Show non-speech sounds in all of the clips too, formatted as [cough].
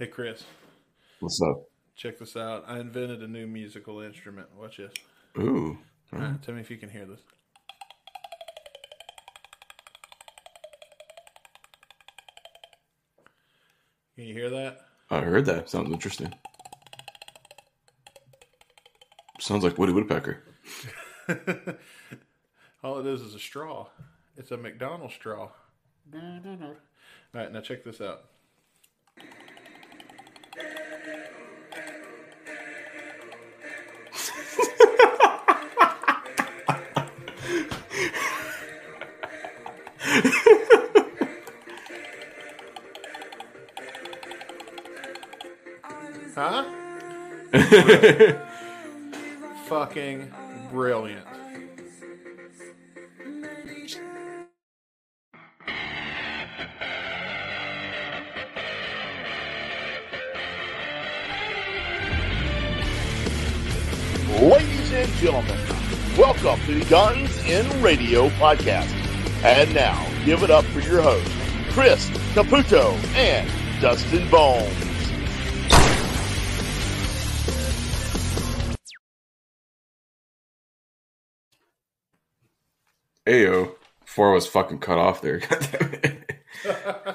Hey, Chris, What's up? check this out. I invented a new musical instrument. Watch this. Ooh. All right, mm-hmm. tell me if you can hear this. Can you hear that? I heard that. Sounds interesting. Sounds like Woody Woodpecker. [laughs] All it is is a straw. It's a McDonald's straw. All right, now check this out. [laughs] Fucking brilliant. Ladies and gentlemen, welcome to the Guns in Radio podcast. And now, give it up for your hosts, Chris Caputo and Dustin Bones. Ayo. Before I was fucking cut off there. [laughs]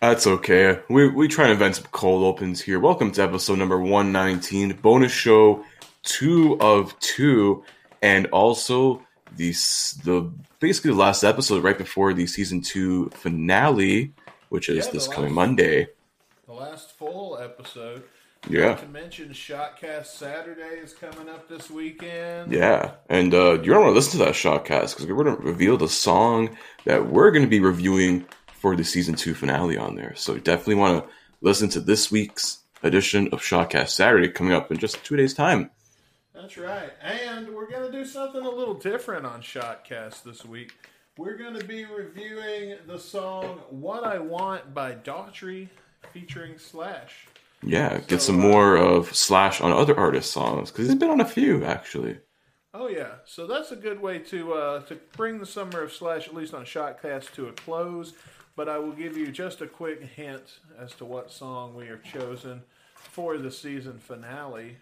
That's okay. We we try and invent some cold opens here. Welcome to episode number one nineteen, bonus show two of two, and also the the basically the last episode right before the season two finale, which is Yeah, this coming Monday. The last full episode. Yeah. Not to mention, Shotcast Saturday is coming up this weekend. Yeah, and uh, you're want to listen to that shotcast because we're gonna reveal the song that we're gonna be reviewing for the season two finale on there. So definitely want to listen to this week's edition of Shotcast Saturday coming up in just two days' time. That's right. And we're going to do something a little different on Shotcast this week. We're going to be reviewing the song What I Want by Daughtry featuring Slash. Yeah, get So, some uh, more of Slash on other artists' songs because he's been on a few actually. Oh yeah, so that's a good way to uh, to bring the summer of Slash, at least on Shotcast, to a close. But I will give you just a quick hint as to what song we have chosen for the season finale.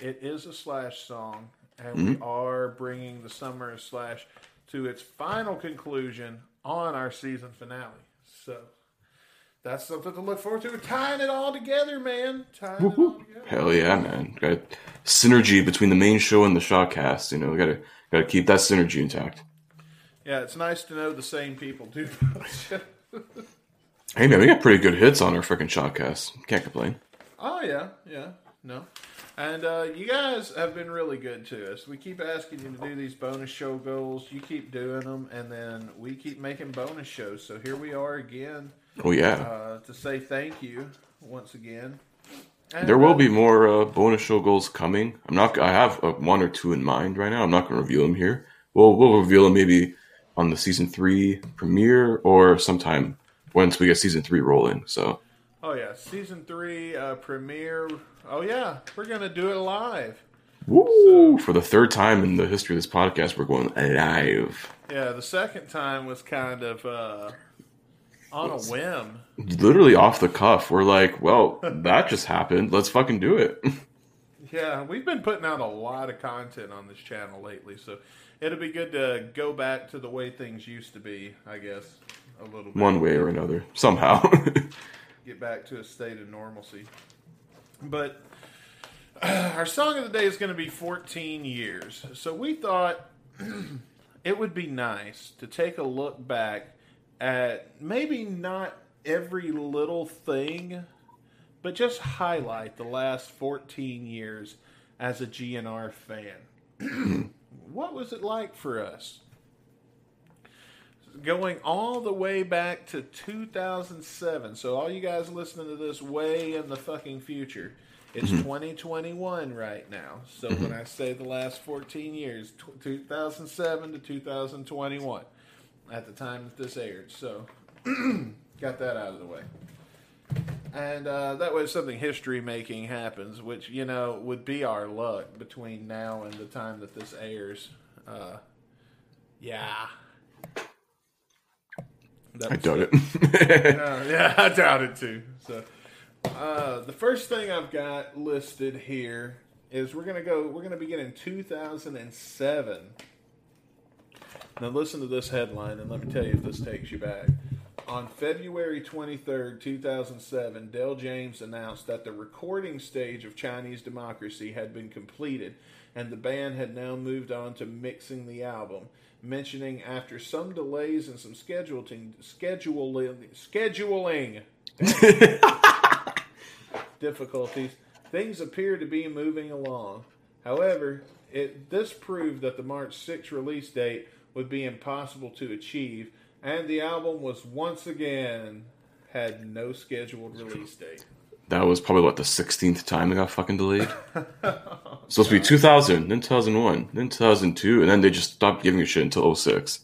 It is a Slash song, and we are bringing the summer of Slash to its final conclusion on our season finale. So that's something to look forward to. We're tying it all together, man. Tying it all together. Hell yeah, man! Got synergy between the main show and the Shotcast. You know, we gotta gotta keep that synergy intact. Yeah, it's nice to know the same people do. Hey man, we got pretty good hits on our freaking Shotcast. Can't complain. Oh yeah, yeah, no, and uh, you guys have been really good to us. We keep asking you to do these bonus show goals. You keep doing them, and then we keep making bonus shows. So here we are again Oh yeah. uh, to say thank you once again. And, There will uh, be more uh, bonus show goals coming. I'm not. I have uh, one or two in mind right now. I'm not going to reveal them here. We'll we'll reveal them maybe on the season three premiere or sometime once we get season three rolling. So Oh yeah, season three uh, premiere. Oh yeah, we're gonna do it live. woo! For the third time in the history of this podcast, we're going live. Yeah, the second time was kind of uh, on a whim. Literally off the cuff. We're like, well, that just happened. Let's fucking do it. Yeah, we've been putting out a lot of content on this channel lately, so it'll be good to go back to the way things used to be, I guess, a little bit. One way or another, somehow. [laughs] Get back to a state of normalcy. But [sighs] our song of the day is going to be 14 years. So we thought [clears throat] it would be nice to take a look back at maybe not every little thing, but just highlight the last 14 years as a GNR fan. [clears throat] what was it like for us? Going all the way back to 2007. So, all you guys listening to this way in the fucking future, it's mm-hmm. 2021 right now. So, mm-hmm. when I say the last 14 years, tw 2007 to 2021, at the time that this aired. So, [clears throat] got that out of the way. And uh, that way, something history making happens, which, you know, would be our luck between now and the time that this airs. Uh, yeah. I doubt it. it. [laughs] Uh, yeah, I doubt it too. So, Uh, the first thing I've got listed here is we're gonna go. We're gonna begin in 2007. Now listen to this headline, and let me tell you if this takes you back. On February 23rd, 2007, Del James announced that the recording stage of Chinese Democracy had been completed and the band had now moved on to mixing the album, mentioning after some delays and some scheduling, scheduling, scheduling [laughs] difficulties, things appear to be moving along. However, it, this proved that the March 6 release date would be impossible to achieve, and the album was once again had no scheduled release date. That was probably what the sixteenth time it got fucking delayed. [laughs] supposed to be 2000, then 2001, then 2002, and then they just stopped giving a shit until 06.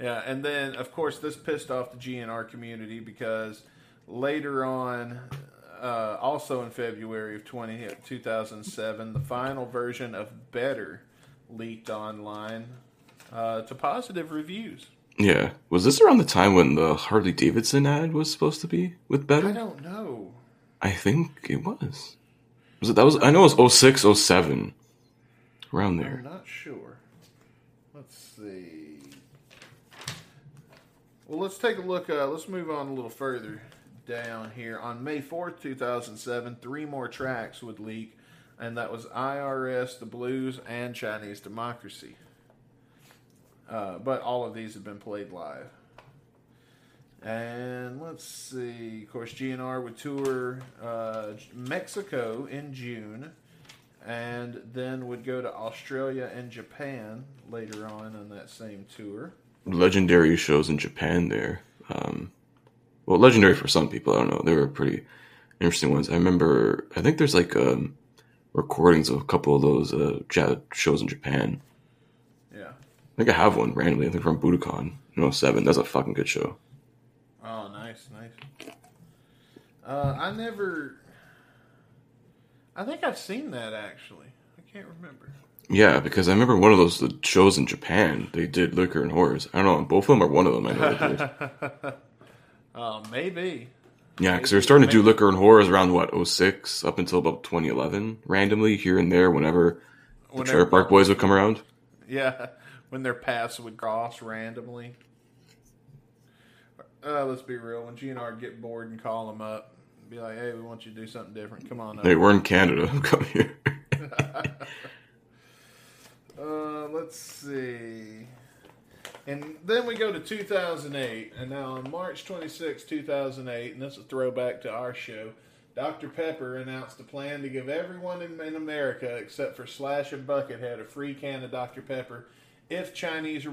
Yeah, and then of course this pissed off the GNR community because later on, uh, also in February of 20, 2007, the final version of Better leaked online uh, to positive reviews. Yeah, was this around the time when the Harley Davidson ad was supposed to be with Better? I don't know. I think it was. Was it that was? I know it was 06, 07. around I'm there. not sure. Let's see. Well, let's take a look. Uh, let's move on a little further down here. On May 4th, 2007, three more tracks would leak, and that was IRS, The Blues, and Chinese Democracy. Uh, but all of these have been played live. And let's see. Of course, GNR would tour uh, Mexico in June, and then would go to Australia and Japan later on on that same tour. Legendary shows in Japan there. Um, well, legendary for some people. I don't know. They were pretty interesting ones. I remember. I think there's like um, recordings of a couple of those uh, shows in Japan. I think I have one randomly. I think from Budokan in 07. That's a fucking good show. Oh, nice, nice. Uh, I never. I think I've seen that actually. I can't remember. Yeah, because I remember one of those the shows in Japan. They did Liquor and Horrors. I don't know, both of them or one of them. I know. [laughs] Uh, maybe. Yeah, because they were starting to do Liquor and Horrors around what 06 up until about 2011, randomly here and there whenever the Whenever- Trailer Park Boys would come around. Yeah, when their paths would cross randomly. Uh, let's be real. When GNR get bored and call them up, be like, "Hey, we want you to do something different. Come on up." Hey, we're in Canada. [laughs] Come here. [laughs] Uh, let's see. And then we go to 2008. And now on March 26, 2008, and this is a throwback to our show, Dr. Pepper announced a plan to give everyone in, in America, except for Slash and Buckethead, a free can of Dr. Pepper if Chinese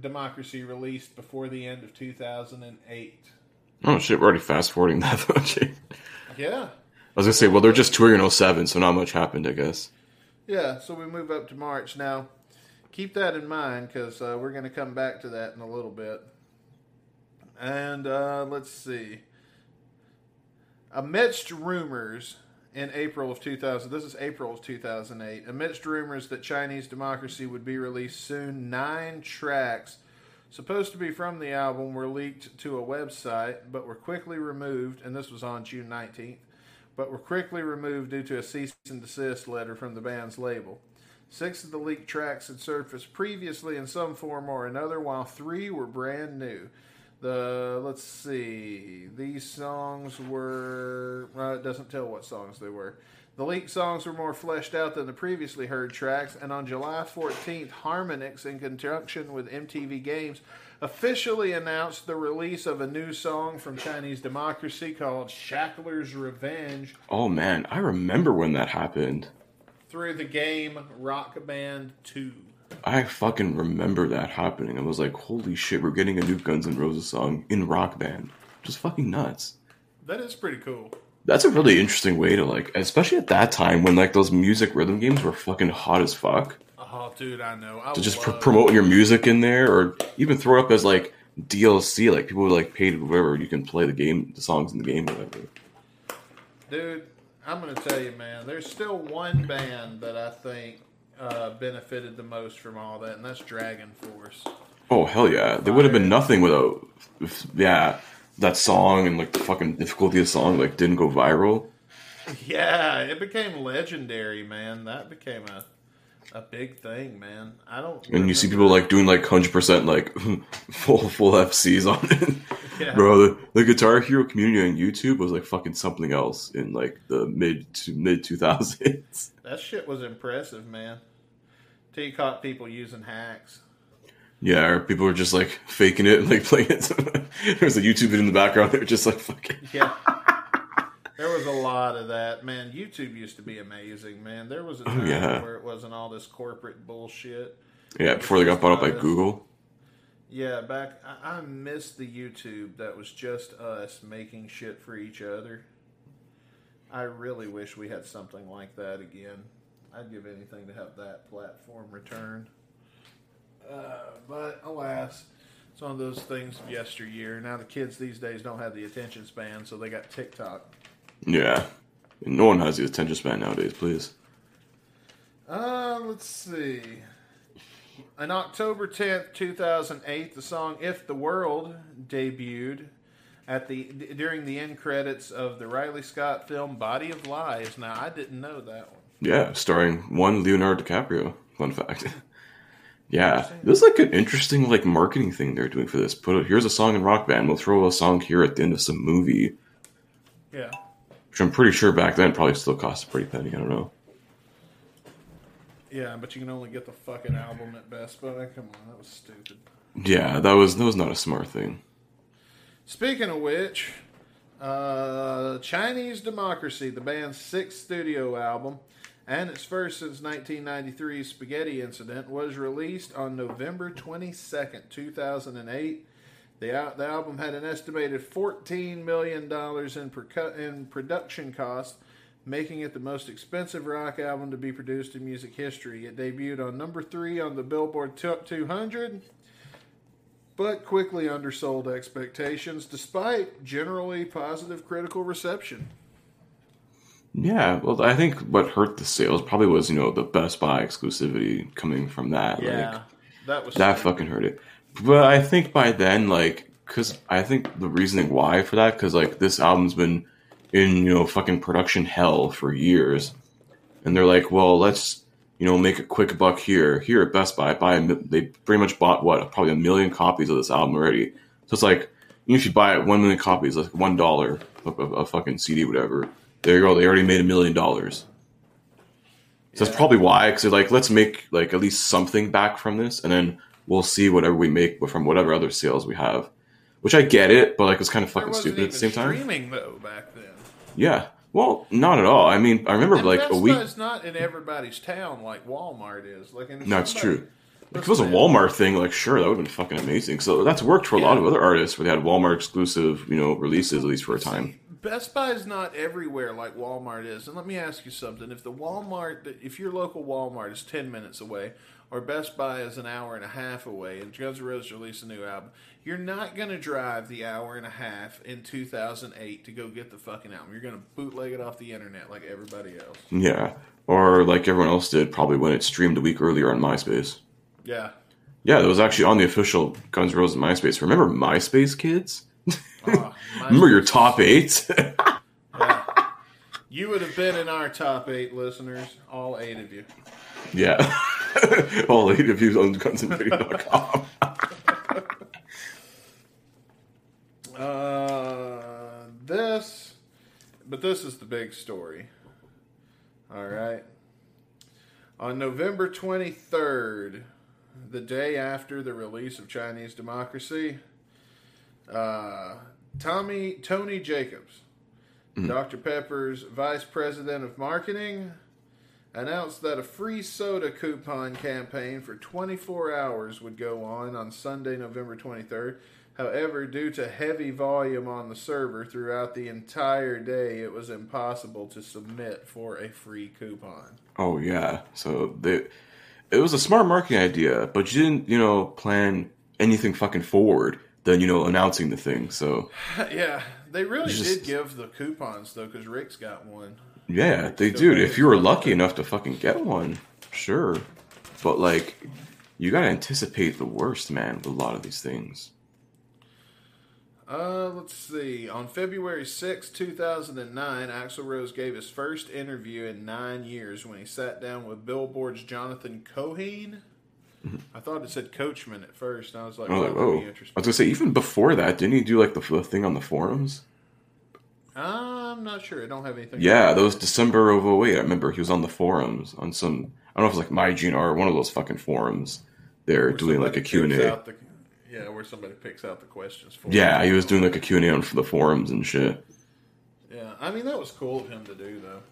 Democracy released before the end of 2008. Oh shit, we're already fast forwarding that. [laughs] though. Yeah. I was gonna say, well, they're just touring in 07, so not much happened, I guess. Yeah, so we move up to March. Now, keep that in mind because uh, we're going to come back to that in a little bit. And uh, let's see. Amidst rumors in April of 2000, this is April of 2008, amidst rumors that Chinese Democracy would be released soon, nine tracks supposed to be from the album were leaked to a website, but were quickly removed, and this was on June 19th but were quickly removed due to a cease and desist letter from the band's label. Six of the leaked tracks had surfaced previously in some form or another, while three were brand new. The let's see, these songs were. Uh, it doesn't tell what songs they were. The leaked songs were more fleshed out than the previously heard tracks, and on July 14th, Harmonix, in conjunction with MTV Games, officially announced the release of a new song from Chinese Democracy called Shackler's Revenge Oh man, I remember when that happened. through the game Rock Band 2. I fucking remember that happening. I was like, holy shit, we're getting a new Guns N' Roses song in Rock Band. Just fucking nuts. That is pretty cool. That's a really interesting way to like, especially at that time when like those music rhythm games were fucking hot as fuck. Oh, dude, I know. I To just pr- promote your music in there, or even throw it up as like DLC. Like people would like pay to whatever you can play the game, the songs in the game, whatever. Dude, I'm going to tell you, man, there's still one band that I think uh, benefited the most from all that, and that's Dragon Force. Oh hell yeah! They would have been nothing without. if- Yeah, that song and like the fucking difficulty of the song like didn't go viral. [laughs] Yeah, it became legendary, man. That became a a big thing, man. I don't. And you see people like doing like hundred percent like [laughs] full full FCs on it. Yeah. Bro, the, the Guitar Hero community on YouTube was like fucking something else in like the mid to mid two thousands. [laughs] That shit was impressive, man. Till you caught people using hacks. Yeah, or people were just like faking it and like [laughs] playing it. There's a YouTube video in the background. They're just like fucking. Yeah. [laughs] there was a lot of that, man. YouTube used to be amazing, man. There was a oh, time Oh, yeah. where it wasn't all this corporate bullshit. Yeah, before they got bought up by Google. Yeah, back I, I miss the YouTube that was just us making shit for each other. I really wish we had something like that again. I'd give anything to have that platform return. Uh, but alas, it's one of those things of yesteryear. Now the kids these days don't have the attention span, so they got TikTok. Yeah, no one has the attention span nowadays. Please. Uh, let's see. On October 10th, 2008, the song If the World debuted at the d- during the end credits of the Ridley Scott film Body of Lies. Now, I didn't know that one. Yeah, starring one Leonardo DiCaprio. Fun fact. [laughs] yeah, this is like an interesting like marketing thing they're doing for this. Put a, here's a song in Rock Band. We'll throw a song here at the end of some movie, Yeah. which I'm pretty sure back then probably still cost a pretty penny. I don't know. Yeah, but you can only get the fucking album at Best Buy. Come on, that was stupid. Yeah, that was that was not a smart thing. Speaking of which, uh, Chinese Democracy, the band's sixth studio album, and its first since 1993 Spaghetti Incident, was released on November 22nd, 2008. The, the album had an estimated $14 million in, percu- in production costs, making it the most expensive rock album to be produced in music history. It debuted on number three on the Billboard Top 200 but quickly undersold expectations despite generally positive critical reception. Yeah, well, I think what hurt the sales probably was you know the Best Buy exclusivity coming from that. like, that was that stupid. fucking hurt it. But I think by then, like, because I think the reasoning why for that, because like this album's been in you know fucking production hell for years, and they're like, well, let's you know make a quick buck here. Here at Best Buy, buy a, they pretty much bought what probably a million copies of this album already. So it's like even if you buy it one million copies, like one dollar of a, fucking CD, whatever. There you go. They already made a million dollars. So that's probably why, because they're like, let's make like at least something back from this, and then we'll see whatever we make from whatever other sales we have. Which I get it, but like it's kind of fucking stupid at the same time. Streaming though back. Yeah. Well, not at all. I mean, I remember And like a week. It's not in everybody's town like Walmart is. Like in No, it's true. If it was a Walmart thing, like sure, that would have been fucking amazing. So that's worked for a lot of other artists where they had Walmart exclusive, you know, releases at least for a time. Best Buy is not everywhere like Walmart is. And let me ask you something: if the Walmart, if your local Walmart is ten minutes away, or Best Buy is an hour and a half away, and Guns N' Roses released a new album, you're not going to drive the hour and a half in 2008 to go get the fucking album. You're going to bootleg it off the internet like everybody else. Yeah. Or like everyone else did, probably when it streamed a week earlier on MySpace. Yeah. Yeah, that was actually on the official Guns N' Roses MySpace. Remember MySpace, kids? Ah, [laughs] Remember your top eight? Yeah. You would have been in our top eight listeners, all eight of you. yeah. [laughs] [laughs] All eight of you on gunsandvideo.com. [laughs] Uh, this, but this is the big story. All right. On November 23rd, the day after the release of Chinese Democracy, uh, Tommy Tony Jacobs, Dr. Pepper's vice president of marketing, announced that a free soda coupon campaign for 24 hours would go on on Sunday, November 23rd. However, due to heavy volume on the server throughout the entire day, it was impossible to submit for a free coupon. Oh yeah. So they it was a smart marketing idea, but you didn't, you know, plan anything fucking forward than, you know, announcing the thing. So [sighs] yeah, they really Just- did give the coupons though, because Rick's got one. Yeah, they So dude, if you were lucky enough to fucking get one, sure. But like you gotta anticipate the worst, man, with a lot of these things. Uh, let's see. On February 6, 2009, Axl Rose gave his first interview in nine years when he sat down with Billboard's Jonathan Cohen. I thought it said Coachman at first, and I was like, oh, oh. I was gonna say even before that, didn't he do like the, the thing on the forums? I'm not sure. I don't have anything. Yeah, that was December of 08. I remember he was on the forums on some. I don't know if it's like my GNR or one of those fucking forums. They're doing like a somebody q&a Yeah, where somebody picks out the questions for. Yeah, he was doing like a Q and A on for the forums and shit. Yeah, I mean that was cool of him to do though.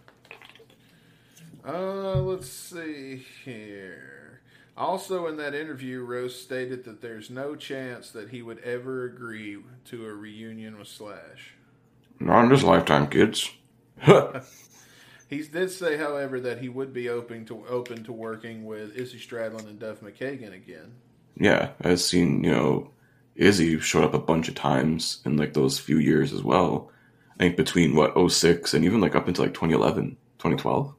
Uh, let's see here. Also, in that interview, Rose stated that there's no chance that he would ever agree to a reunion with Slash. Not in his lifetime, kids. [laughs] He did say, however, that he would be open to open to working with Izzy Stradlin and Duff McKagan again. yeah, I've seen, you know, Izzy showed up a bunch of times in like those few years as well. I think between what 06 and even like up into like 2011, 2012.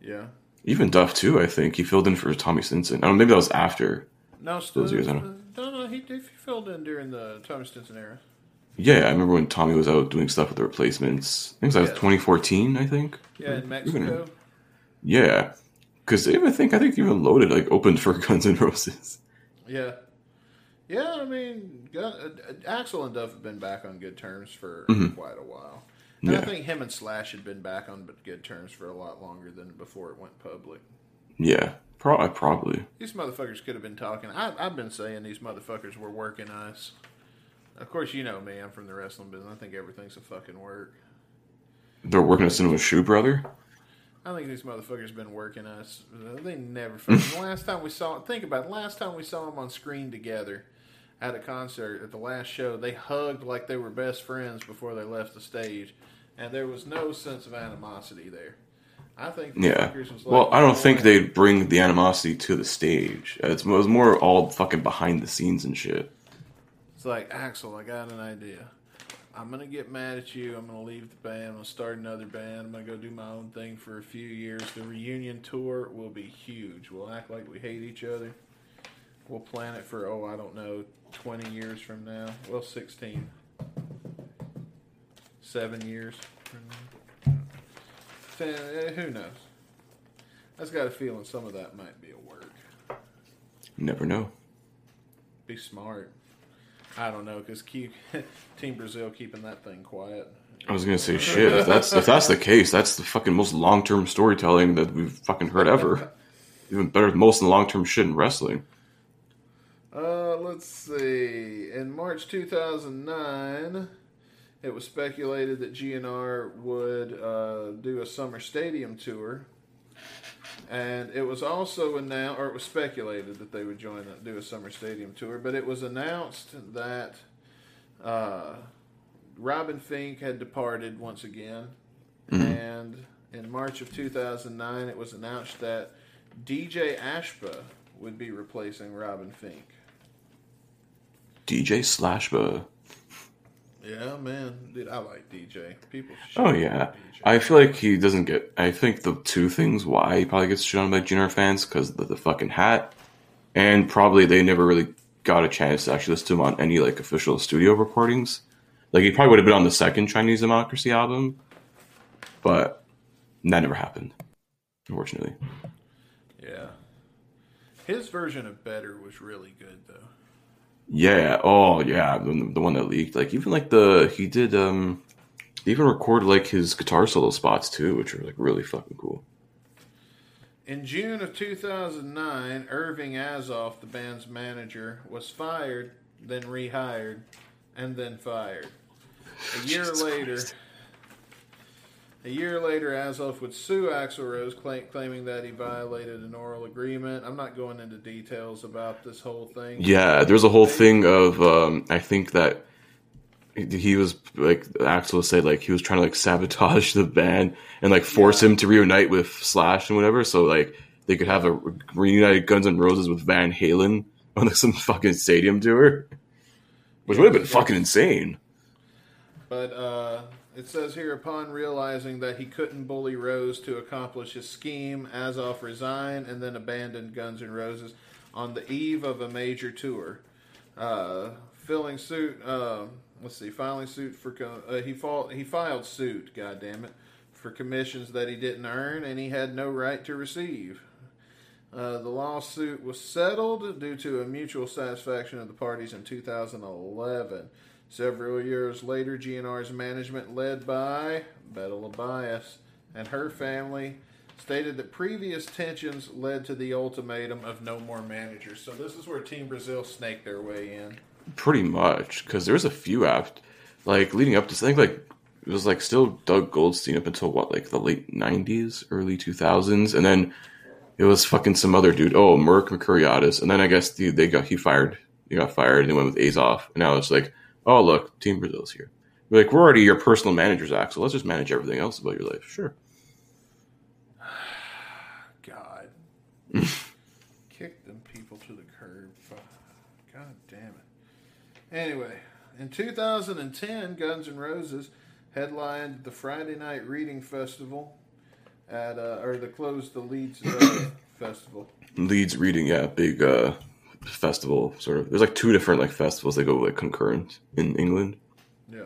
Yeah. Even Duff too, I think. He filled in for Tommy Stinson. I don't know, maybe that was after. No, Those years, I know. no, no, he, he filled in during the Tommy Stinson era. Yeah, I remember when Tommy was out doing stuff with the replacements. I think that was Yeah. 2014, I think. Yeah, in Mexico. Yeah. Because I think, I think even Loaded like opened for [laughs] Guns N' Roses. Yeah. Yeah, I mean, Gun- uh, Axl and Duff have been back on good terms for quite a while. And I Mm-hmm. Think him and Slash had been back on good terms for a lot longer than before it went public. Yeah, pro- probably. These motherfuckers could have been talking. I, I've been saying these motherfuckers were working us. Of course, you know me. I'm from the wrestling business. I think everything's a fucking work. They're working us into a shoe, brother. I think these motherfuckers been working us. They never fucking. [laughs] last time we saw, think about it. Last time we saw them on screen together at a concert at the last show, they hugged like they were best friends before they left the stage, and there was no sense of animosity there. I think. Yeah. fuckers was like, Well, I don't "Oh, think they'd bring the animosity to the stage. It's, it was more all fucking behind the scenes and shit. It's like Axl. I got an idea. I'm gonna get mad at you. I'm gonna leave the band. I'm gonna start another band. I'm gonna go do my own thing for a few years. The reunion tour will be huge. We'll act like we hate each other. We'll plan it for oh I don't know, 20 years from now. Well, 16. Seven years from now. Ten, eh, who knows? I just got a feeling some of that might be a work. Never know. Be smart. I don't know because keep [laughs] Team Brazil keeping that thing quiet. I was gonna say shit. If that's if that's the case, that's the fucking most long term storytelling that we've fucking heard ever. [laughs] Even better than most long term shit in wrestling. Uh, let's see. In March 2009, it was speculated that GNR would uh, do a summer stadium tour, and it was also announced, or it was speculated that they would join do a summer stadium tour. But it was announced that uh, Robin Finck had departed once again, and in March of 2009, it was announced that DJ Ashba would be replacing Robin Finck. DJ Slashba. Yeah, man, dude, I like DJ. People. Oh yeah. I feel like he doesn't get. I think the two things why he probably gets shit on by junior fans because the, the fucking hat, and probably they never really got a chance to actually listen to him on any like official studio recordings. Like he probably would have been on the second Chinese Democracy album, but that never happened, unfortunately. yeah. His version of Better was really good, though. Yeah. Oh yeah, the, the one that leaked. Like even like the he did um, he even recorded like his guitar solo spots too, which are like really fucking cool. In June of 2009, Irving Azoff, the band's manager, was fired, then rehired, and then fired. A year [laughs] Jesus later, Christ. A year later, Azoff would sue Axl Rose, claim, claiming that he violated an oral agreement. I'm not going into details about this whole thing. Yeah, there's a whole thing of um, I think that he was like Axl said like he was trying to like sabotage the band and like force Yeah. him to reunite with Slash and whatever, so like they could have a reunited Guns N' Roses with Van Halen on like some fucking stadium tour, which would have been fucking insane. But uh, it says here, upon realizing that he couldn't bully Rose to accomplish his scheme, Azoff resigned and then abandoned Guns N' Roses on the eve of a major tour. Uh, filling suit. Uh, let's see, filing suit for uh, he fought, he filed suit. God damn it, for commissions that he didn't earn and he had no right to receive. Uh, the lawsuit was settled due to a mutual satisfaction of the parties in 2011. Several years later, GNR's management, led by Beta Lebeis and her family, stated that previous tensions led to the ultimatum of no more managers. So this is where Team Brazil snaked their way in. Pretty much, because there was a few apt, like leading up to. I think like it was like still Doug Goldstein up until what, like the late '90s, early 2000s, and then it was fucking some other dude. Oh, Merck Mercuriadis, and then I guess the, they got he fired. He got fired, and went with Azoff, and now it's like, oh look, Team Brazil's here. We're like we're already your personal managers, Axl. Let's just manage everything else about your life. Sure. [sighs] God. [laughs] Kick them people to the curb. God damn it. Anyway, in 2010, Guns N' Roses headlined the Friday Night Reading Festival at, uh, or the closed the Leeds uh, [coughs] Festival. Leeds reading, yeah, big uh festival sort of. There's like two different like festivals they go like concurrent in England. Yeah.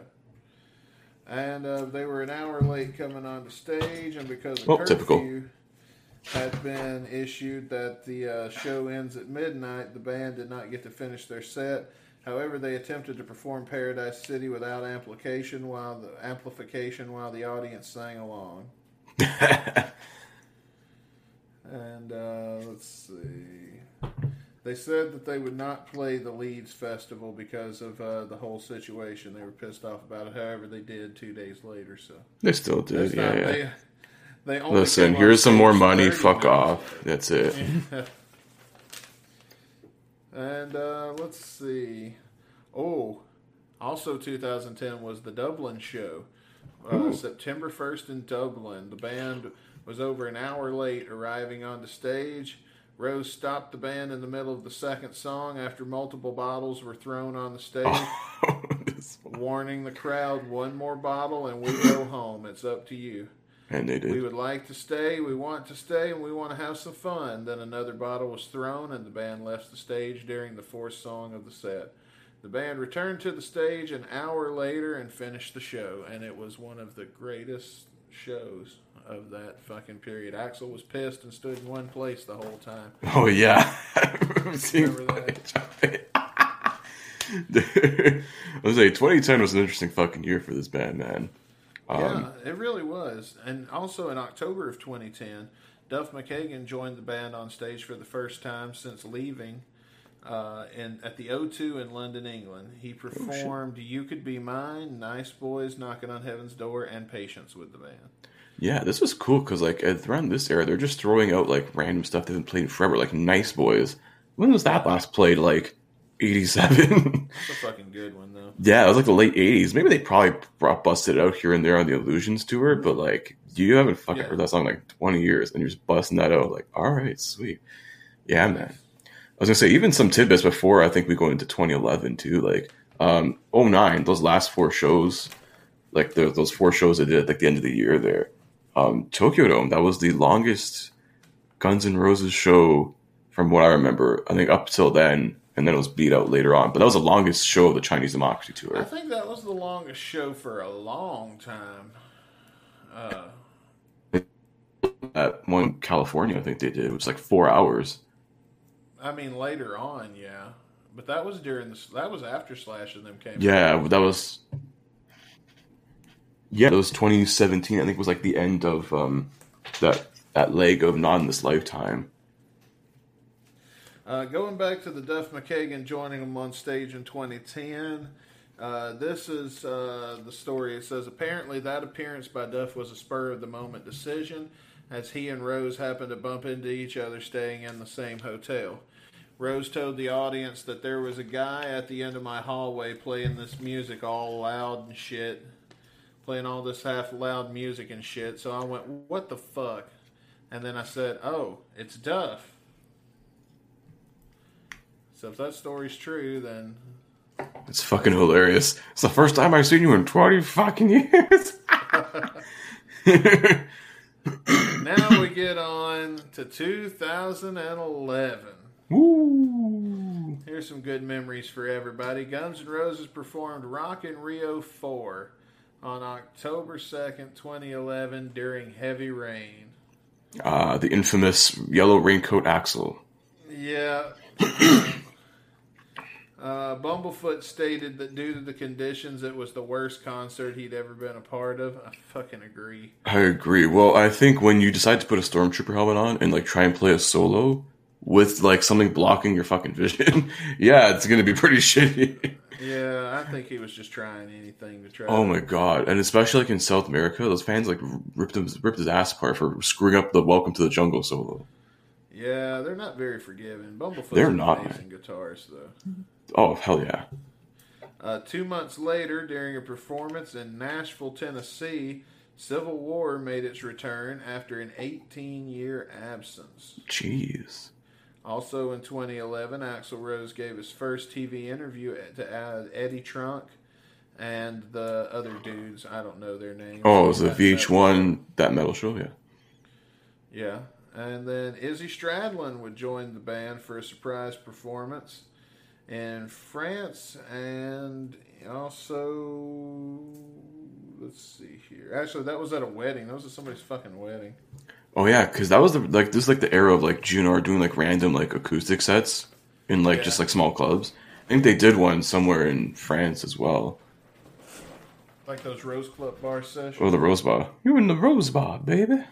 And uh, they were an hour late coming on the stage, and because a Oh, curfew typical. had been issued that the uh, show ends at midnight, the band did not get to finish their set. However, they attempted to perform Paradise City without amplification while the amplification while the audience sang along. [laughs] And uh, let's see. They said that they would not play the Leeds Festival because of uh, the whole situation. They were pissed off about it. However, they did two days later. So They still did, That's yeah, not- yeah. They, they only Listen, here's some more money. Fuck off. That's it. [laughs] And uh, let's see. Oh, also 2010 was the Dublin show. Uh, September 1st in Dublin. The band was over an hour late arriving on the stage. Rose stopped the band in the middle of the second song after multiple bottles were thrown on the stage, [laughs] oh, This- warning the crowd one more bottle and we go home. It's up to you. and they did. We would like to stay, we want to stay, and we want to have some fun. Then another bottle was thrown, and the band left the stage during the fourth song of the set. The band returned to the stage an hour later and finished the show, and it was one of the greatest shows of that fucking period. Axl was pissed and stood in one place the whole time. Oh yeah. [laughs] I've seen Remember that? footage of it. [laughs] Dude, I was like, 2010 was an interesting fucking year for this band, man. Um, yeah, it really was. And also in October of 2010, Duff McKagan joined the band on stage for the first time since leaving uh, in, at the O2 in London, England. He performed You Could Be Mine, Nice Boys, Knocking on Heaven's Door, and Patience with the band. Yeah, this was cool because like at, around this era, they're just throwing out like random stuff they've been playing forever, like Nice Boys. When was that last played? Like '87. It's a fucking good one, though. yeah, it was like the late '80s. Maybe they probably brought busted out here and there on the Illusions tour, but like you haven't fucking Yeah. heard that song in, like 20 years, and you're just busting that out. Like, all right, sweet. Yeah, man. I was gonna say even some tidbits before I think we go into 2011 too. Like um 09, those last four shows, like the, those four shows they did at like the end of the year there. Um, Tokyo Dome, that was the longest Guns N' Roses show from what I remember. I think up till then, and then it was beat out later on. But that was the longest show of the Chinese Democracy Tour. I think that was the longest show for a long time. Uh, At one California, I think they did. It was like four hours. I mean, later on, yeah. But that was during the that was after Slash and them came. Yeah, that was. Yeah, that was 2017. I think was like the end of um, that that leg of not in this lifetime. Uh, going back to the Duff McKagan joining him on stage in 2010, uh, this is uh, the story. It says apparently that appearance by Duff was a spur of the moment decision, as he and Rose happened to bump into each other staying in the same hotel. Rose told the audience that there was a guy at the end of my hallway playing this music all loud and shit, playing all this half loud music and shit. So I went, "What the fuck?" And then I said, "Oh, it's Duff." So if that story's true, then It's fucking hilarious. It's the first time I've seen you in 20 fucking years. [laughs] now we get on to 2011. Woo! Here's some good memories for everybody. Guns N' Roses performed Rock in Rio 4 on October 2nd, 2011 during heavy rain. Uh, the infamous yellow raincoat Axl. Yeah. uh, Bumblefoot stated that due to the conditions, it was the worst concert he'd ever been a part of. I fucking agree. I agree. Well, I think when you decide to put a stormtrooper helmet on and like try and play a solo with like something blocking your fucking vision, [laughs] yeah, it's gonna be pretty [laughs] shitty. Yeah, I think he was just trying anything to try. Oh my god! And especially like in South America, those fans like ripped him ripped his ass apart for screwing up the "Welcome to the Jungle" solo. Yeah, they're not very forgiving. Bumblefoot's They're not, amazing guitarist, though. Oh hell yeah! Uh, two months later, during a performance in Nashville, Tennessee, Civil War made its return after an 18 year absence. Jeez. Also in 2011, Axl Rose gave his first TV interview to Eddie Trunk and the other dudes. I don't know their names. Oh, it was metal- VH1 that metal show. Yeah. Yeah. And then Izzy Stradlin would join the band for a surprise performance in France and also let's see here. Actually, that was at a wedding. That was at somebody's fucking wedding. Oh yeah, because that was the like this is like the era of like Junar doing like random like acoustic sets in like just like small clubs. I think they did one somewhere in France as well. Like those Rose Club bar sessions. Oh, the Rose Bar. You're in the Rose Bar, baby.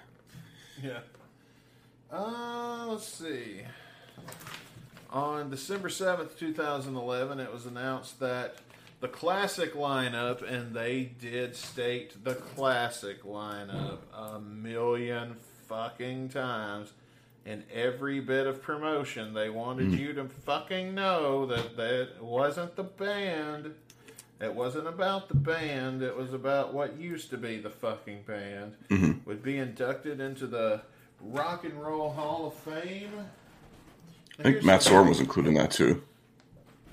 Yeah. Uh, let's see. On December 7th, 2011, it was announced that the classic lineup, and they did state the classic lineup a million fucking times in every bit of promotion. They wanted hmm. you to fucking know that that wasn't the band. It wasn't about the band. It was about what used to be the fucking band. Mm-hmm. Would be inducted into the Rock and Roll Hall of Fame. I think Matt Sorum was included in that too.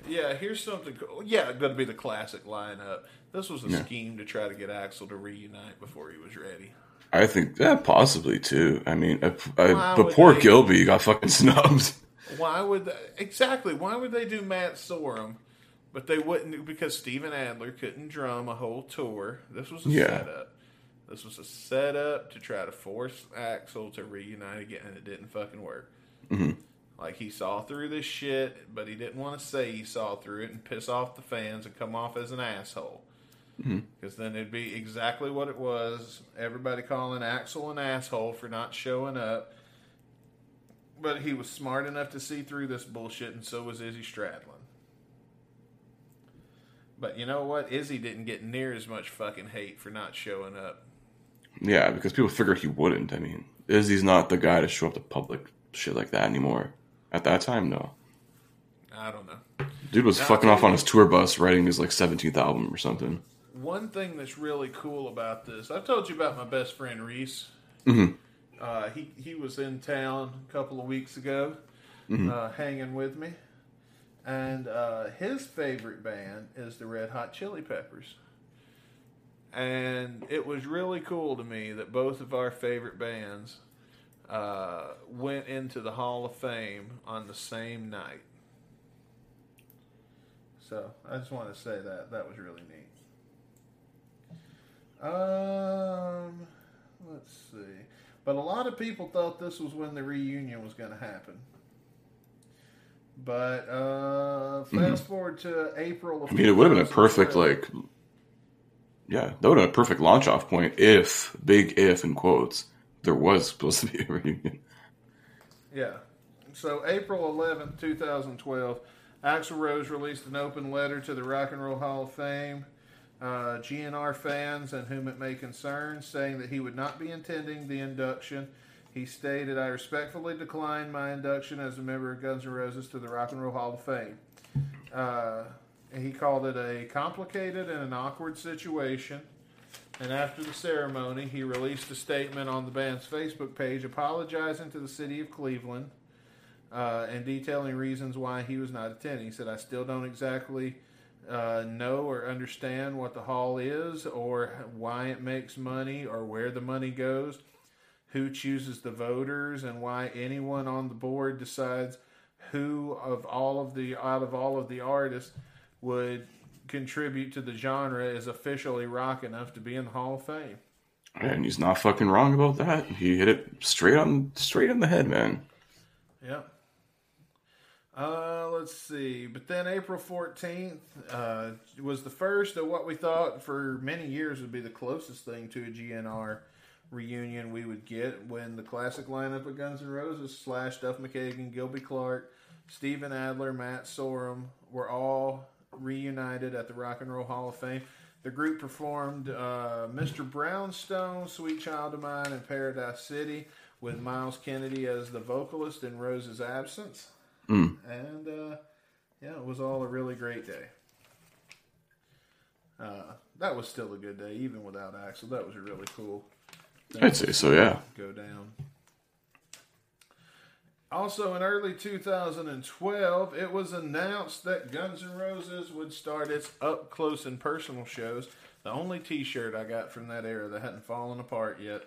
Yeah, here's something. cool. Yeah, going to be the classic lineup. This was a Yeah. scheme to try to get Axl to reunite before he was ready. I think yeah, possibly too. I mean, uh, uh, Why but poor they- Gilby got fucking [laughs] snubbed. Why would they, exactly? Why would they do Matt Sorum, but they wouldn't because Steven Adler couldn't drum a whole tour. This was a Yeah. setup. This was a setup to try to force Axl to reunite again, and it didn't fucking work. Like he saw through this shit, but he didn't want to say he saw through it and piss off the fans and come off as an asshole. Mm-hmm. Because then it'd be exactly what it was. Everybody calling Axl an asshole for not showing up. But he was smart enough to see through this bullshit, and so was Izzy Stradlin. But you know what? Izzy didn't get near as much fucking hate for not showing up. yeah, because people figured he wouldn't. I mean, Izzy's not the guy to show up to public shit like that anymore. At that time, no. I don't know. Dude was fucking off on his tour bus writing his like 17th album or something. One thing that's really cool about this, I've told you about my best friend Reese. Mhm. Uh, he he was in town a couple of weeks ago, Mm-hmm. uh, hanging with me, and uh, his favorite band is the Red Hot Chili Peppers. And it was really cool to me that both of our favorite bands uh, went into the Hall of Fame on the same night. So I just want to say that that was really neat. Um, let's see. But a lot of people thought this was when the reunion was going to happen. But uh, fast forward to April. Of Mm-hmm. I mean, it would have been a perfect like, yeah, that would have been a perfect launch off point if big if in quotes there was supposed to be a [laughs] reunion. Yeah. So April 11th, 2012, Axl Rose released an open letter to the Rock and Roll Hall of Fame, uh, GNR fans and whom it may concern, saying that he would not be attending the induction. He stated, I respectfully decline my induction as a member of Guns N' Roses to the Rock and Roll Hall of Fame. Uh, he called it a complicated and an awkward situation. And after the ceremony, he released a statement on the band's Facebook page apologizing to the city of Cleveland uh, and detailing reasons why he was not attending. He said, I still don't exactly uh, know or understand what the hall is or why it makes money or where the money goes, who chooses the voters, and why anyone on the board decides who of all of the out of all of the artists would contribute to the genre is officially rock enough to be in the Hall of Fame. And he's not fucking wrong about that. He hit it straight on straight on the head, man. Yep. Uh, let's see. But then April 14th uh, was the first of what we thought for many years would be the closest thing to a GNR reunion we would get when the classic lineup of Guns N' Roses slash Duff McKagan, Gilby Clarke, Steven Adler, Matt Sorum were all reunited at the Rock and Roll Hall of Fame. The group performed uh, Mr. Brownstone, Sweet Child of Mine, and Paradise City with Myles Kennedy as the vocalist in Rose's absence. Mm. And uh, yeah, it was all a really great day. Uh, that was still a good day, even without Axl. That was really cool. I'd say so, yeah. Go down. Also, in early 2012, it was announced that Guns N' Roses would start its up close and personal shows. The only T-shirt I got from that era that hadn't fallen apart yet.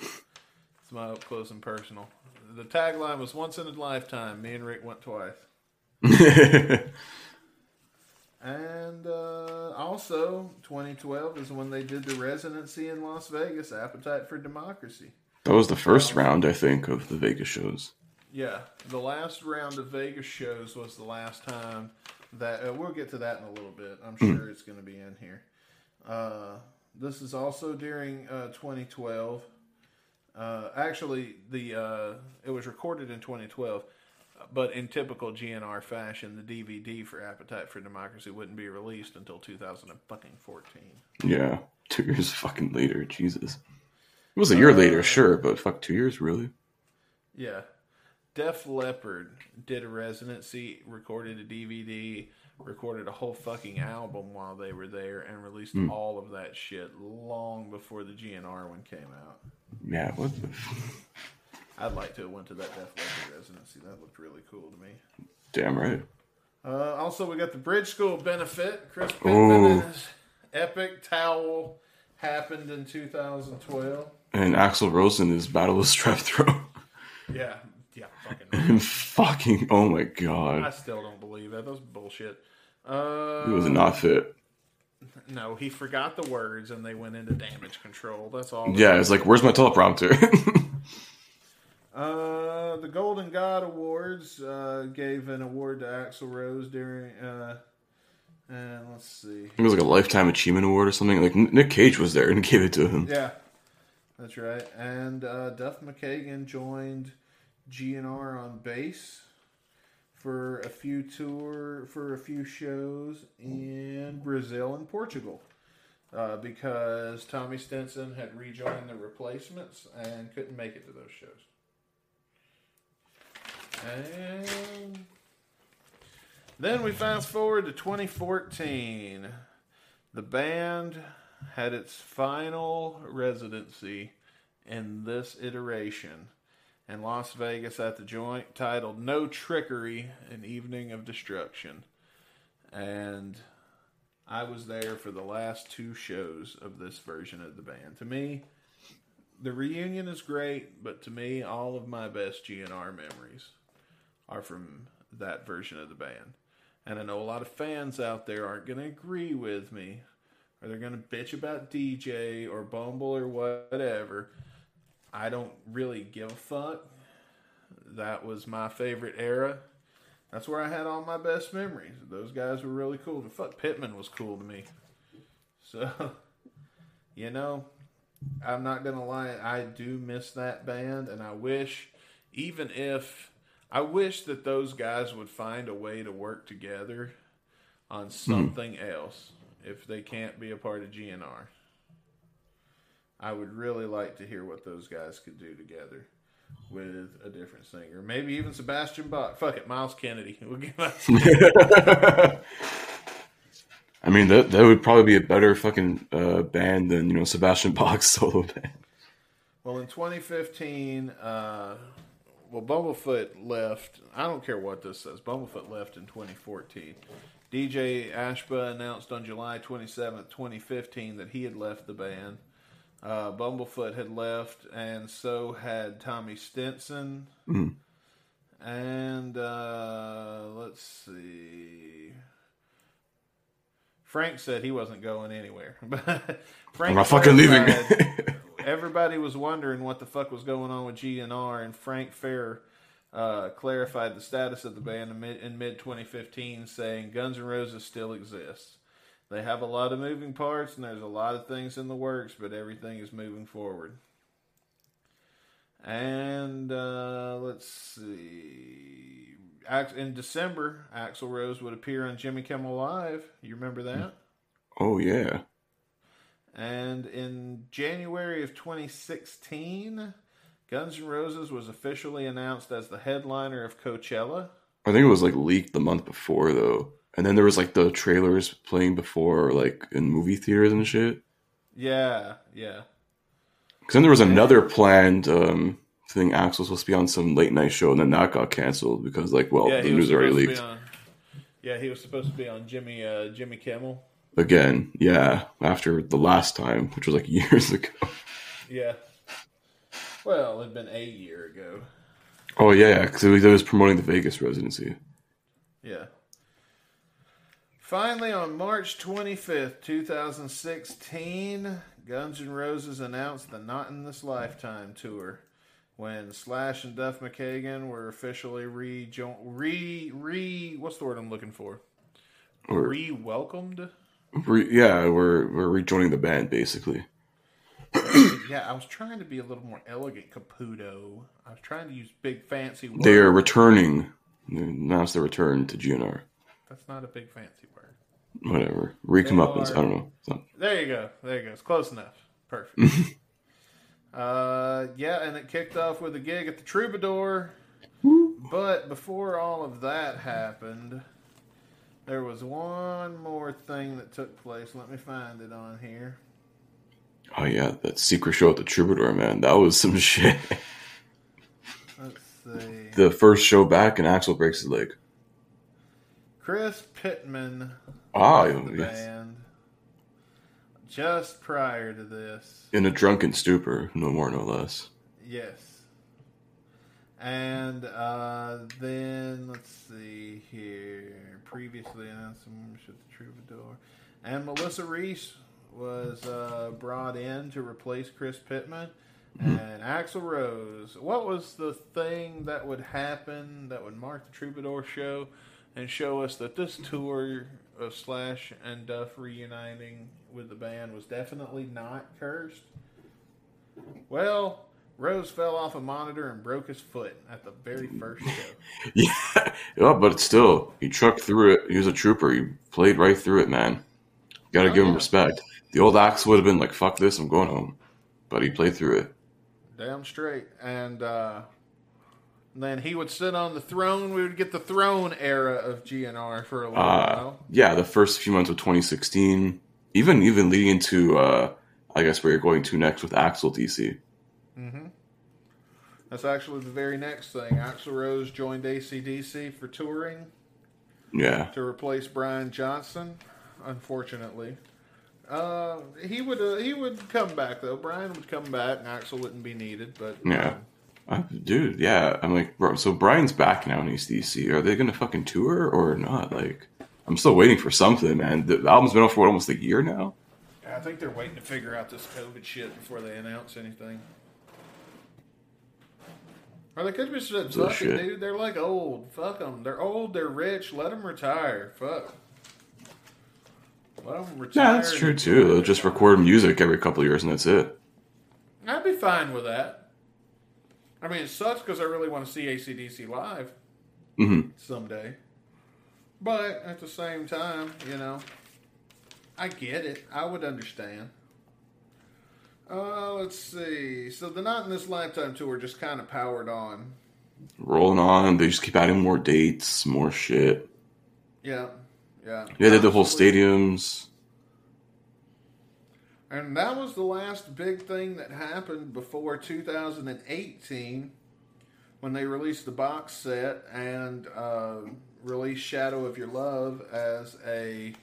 It's my up close and personal. The tagline was "Once in a lifetime." Me and Rick went twice. [laughs] And uh, also, 2012 is when they did the residency in Las Vegas, Appetite for Democracy. That was the first round, I think, of the Vegas shows. Yeah, the last round of Vegas shows was the last time that uh, we'll get to that in a little bit. I'm sure it's going to be in here. Uh, this is also during uh, 2012. Uh, actually, the uh, it was recorded in 2012, but in typical GNR fashion, the DVD for Appetite for Democracy wouldn't be released until 2014. Yeah, two years [laughs] fucking later. Jesus, it was a year later, sure, but fuck, two years really. Yeah. Def Leppard did a residency, recorded a DVD, recorded a whole fucking album while they were there, and released all of that shit long before the GNR one came out. Yeah, what the? F- I'd like to have went to that Def Leppard residency. That looked really cool to me. Damn right. Uh, also, we got the Bridge School benefit. Chris Ooh. Pitman and his epic towel happened in 2012. And Axl Rose in his battle with strep throat. Yeah, yeah, fucking. [laughs] fucking, oh my god. I god, still don't believe it. that. That's bullshit. Uh, he was not fit. No, he forgot the words and they went into damage control. That's all. Yeah, it's like, where's my teleprompter? [laughs] Uh, the Golden God Awards uh, gave an award to Axl Rose during. Uh, and let's see. it was like a lifetime achievement award or something. Like Nick Cage was there and [laughs] gave it to him. Yeah, that's right. And uh, Duff McKagan joined GNR on bass for a few tour for a few shows in Brazil and Portugal. Uh, because Tommy Stinson had rejoined the replacements and couldn't make it to those shows. And then we fast forward to 2014. The band had its final residency in this iteration in Las Vegas at the joint titled No Trickery An Evening of Destruction. And I was there for the last two shows of this version of the band. To me, the reunion is great, but to me, all of my best GNR memories are from that version of the band. And I know a lot of fans out there aren't going to agree with me, or they're going to bitch about DJ or Bumble or whatever. I don't really give a fuck. That was my favorite era. That's where I had all my best memories. Those guys were really cool. The fuck Pitman was cool to me. So, [laughs] you know, I'm not gonna lie. I do miss that band, and I wish, even if I wish that those guys would find a way to work together on hmm. something else if they can't be a part of GNR. I would really like to hear what those guys could do together with a different singer. Maybe even Sebastian Bach. Fuck it, Myles Kennedy. [laughs] We'll give us. [laughs] I mean, that that would probably be a better fucking uh, band than you know Sebastian Bach's [laughs] solo band. Well, in 2015, uh, well, Bumblefoot left. I don't care what this says. Bumblefoot left in 2014. DJ Ashba announced on July 27th, 2015, that he had left the band. Uh, Bumblefoot had left, and so had Tommy Stinson. And uh, let's see. Frank said he wasn't going anywhere. [laughs] But Frank I'm not fucking leaving. [laughs] everybody was wondering what the fuck was going on with GNR, and Frank Ferrer uh, clarified the status of the band in mid, in mid 2015, saying Guns N' Roses still exists. They have a lot of moving parts, and there's a lot of things in the works, but everything is moving forward. And uh, let's see. In December, Axl Rose would appear on Jimmy Kimmel Live. You remember that? oh yeah. And in January of 2016, Guns N' Roses was officially announced as the headliner of Coachella. I think it was like leaked the month before though. And then there was like the trailers playing before like in movie theaters and shit. Yeah, yeah. Cause then there was another planned um thing Axl was supposed to be on some late night show and then that got canceled because like well yeah, the news already leaked. on. Yeah, he was supposed to be on Jimmy uh, Jimmy Kimmel. Again, yeah, after the last time, which was like [laughs] years ago. Yeah. Well, it'd been a year ago. Oh yeah, because it was promoting the Vegas residency. Yeah. Finally, on March 25th, 2016, Guns N' Roses announced the Not in This Lifetime tour when Slash and Duff McKagan were officially re re re what's the word I'm looking for? Or Re welcomed. re, yeah, we're we're rejoining the band basically. [coughs] Yeah, I was trying to be a little more elegant, Caputo. I was trying to use big fancy words. They are returning. They announced their return to GNR. That's not a big fancy word. Whatever. Recomeuppance. I don't know. Not- There you go. There you go. It's close enough. Perfect. [laughs] uh, yeah, and it kicked off with a gig at the Troubadour. But before all of that happened, there was one more thing that took place. Let me find it on here. Oh yeah, that secret show at the Troubadour, man. That was some [laughs] shit. Let's see. the first show back, and Axl breaks his leg. Chris Pitman Ah, yes. band just prior to this. In a drunken stupor, no more, no less. Yes. And uh, then let's see here. Previously announced some members at the Troubadour, and Melissa Reese was uh, brought in to replace Chris Pitman and Axl Rose. What was the thing that would happen that would mark the Troubadour show and show us that this tour of Slash and Duff reuniting with the band was definitely not cursed? Well, Rose fell off a monitor and broke his foot at the very first show. [laughs] Yeah, yeah, but still, he trucked through it. He was a trooper. He played right through it, man. Got to Oh, give him yeah. respect. The old axe would have been like, "Fuck this, I'm going home," but he played through it. Damn straight. And uh, then he would sit on the throne. We would get the throne era of GNR for a little Uh, while. yeah, the first few months of 2016, even even leading into, uh, I guess where you're going to next with Axl DC. That's actually the very next thing. Axl Rose joined ACDC for touring Yeah, to replace Brian Johnson. Unfortunately, uh, he would uh, he would come back though. Brian would come back, and Axl wouldn't be needed. But Yeah. Uh, dude. Yeah, I'm like, bro. So Brian's back now in ACDC. Are they gonna fucking tour or not? Like, I'm still waiting for something, man. The album's been out for what, almost a year now. I think they're waiting to figure out this COVID shit before they announce anything. Or they could just said, fuck it, shit. dude. They're like old. Fuck them. They're old. They're rich. Let them retire. Fuck. Let them retire. Yeah, that's true too. They'll just record music every couple years and that's it. I'd be fine with that. I mean, it sucks because I really want to see ACDC live hmm someday. But at the same time, you know, I get it. I would understand. Uh, let's see. So the Not in This Lifetime tour just kind of powered on. Rolling on. They just keep adding more dates, more shit. Yeah, yeah. Yeah, they did the whole stadiums. And that was the last big thing that happened before 2018 when they released the box set and uh, released Shadow of Your Love as a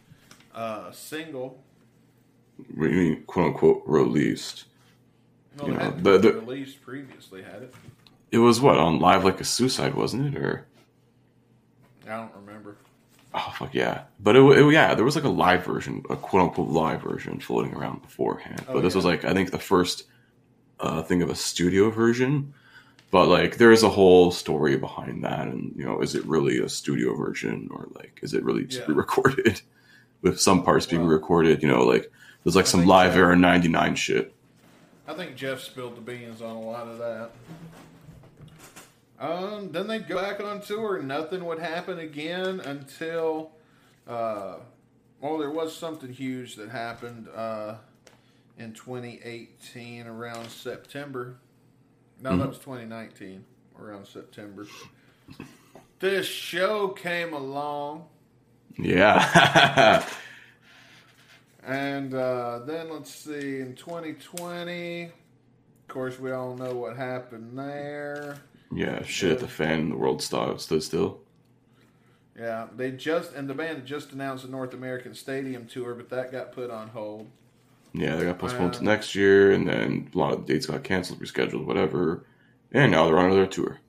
uh, single. What do you mean, quote unquote, released? You it know, had the- the- released previously, had it? It was what on live like a suicide, wasn't it? Or I don't remember. Oh fuck yeah! But it, it yeah, there was like a live version, a quote unquote live version floating around beforehand. Oh, but this yeah. was like I think the first uh, thing of a studio version. But like there is a whole story behind that, and you know, is it really a studio version or like is it really just Yeah. re-recorded [laughs] with some parts being Well, recorded? You know, like there's like I some live so. era '99 shit. I think Jeff spilled the beans on a lot of that. Um, then they'd go back on tour. Nothing would happen again until, uh, well, there was something huge that happened uh, in 2018 around September. No, that was 2019 around September. This show came along. Yeah. [laughs] And uh, then let's see, in 2020, of course, we all know what happened there. Yeah, shit at the fan and the world stood still. Yeah, they just and the band just announced a North American Stadium tour, but that got put on hold. Yeah, they got postponed to uh, next year, and then a lot of dates got canceled, rescheduled, whatever. And now they're on another tour.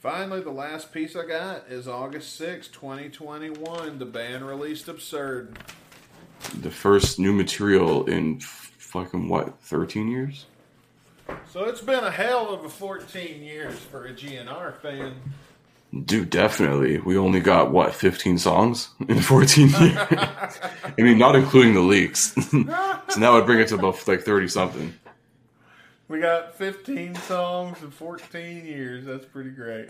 Finally, the last piece I got is August 6, 2021. The band released Absurd. The first new material in f- fucking what, 13 years? So it's been a hell of a 14 years for a GNR fan. Dude, definitely. We only got what, 15 songs [laughs] in 14 years? I mean, not including the leaks. [laughs] so that would bring it to about like 30 something. We got 15 songs in 14 years. That's pretty great.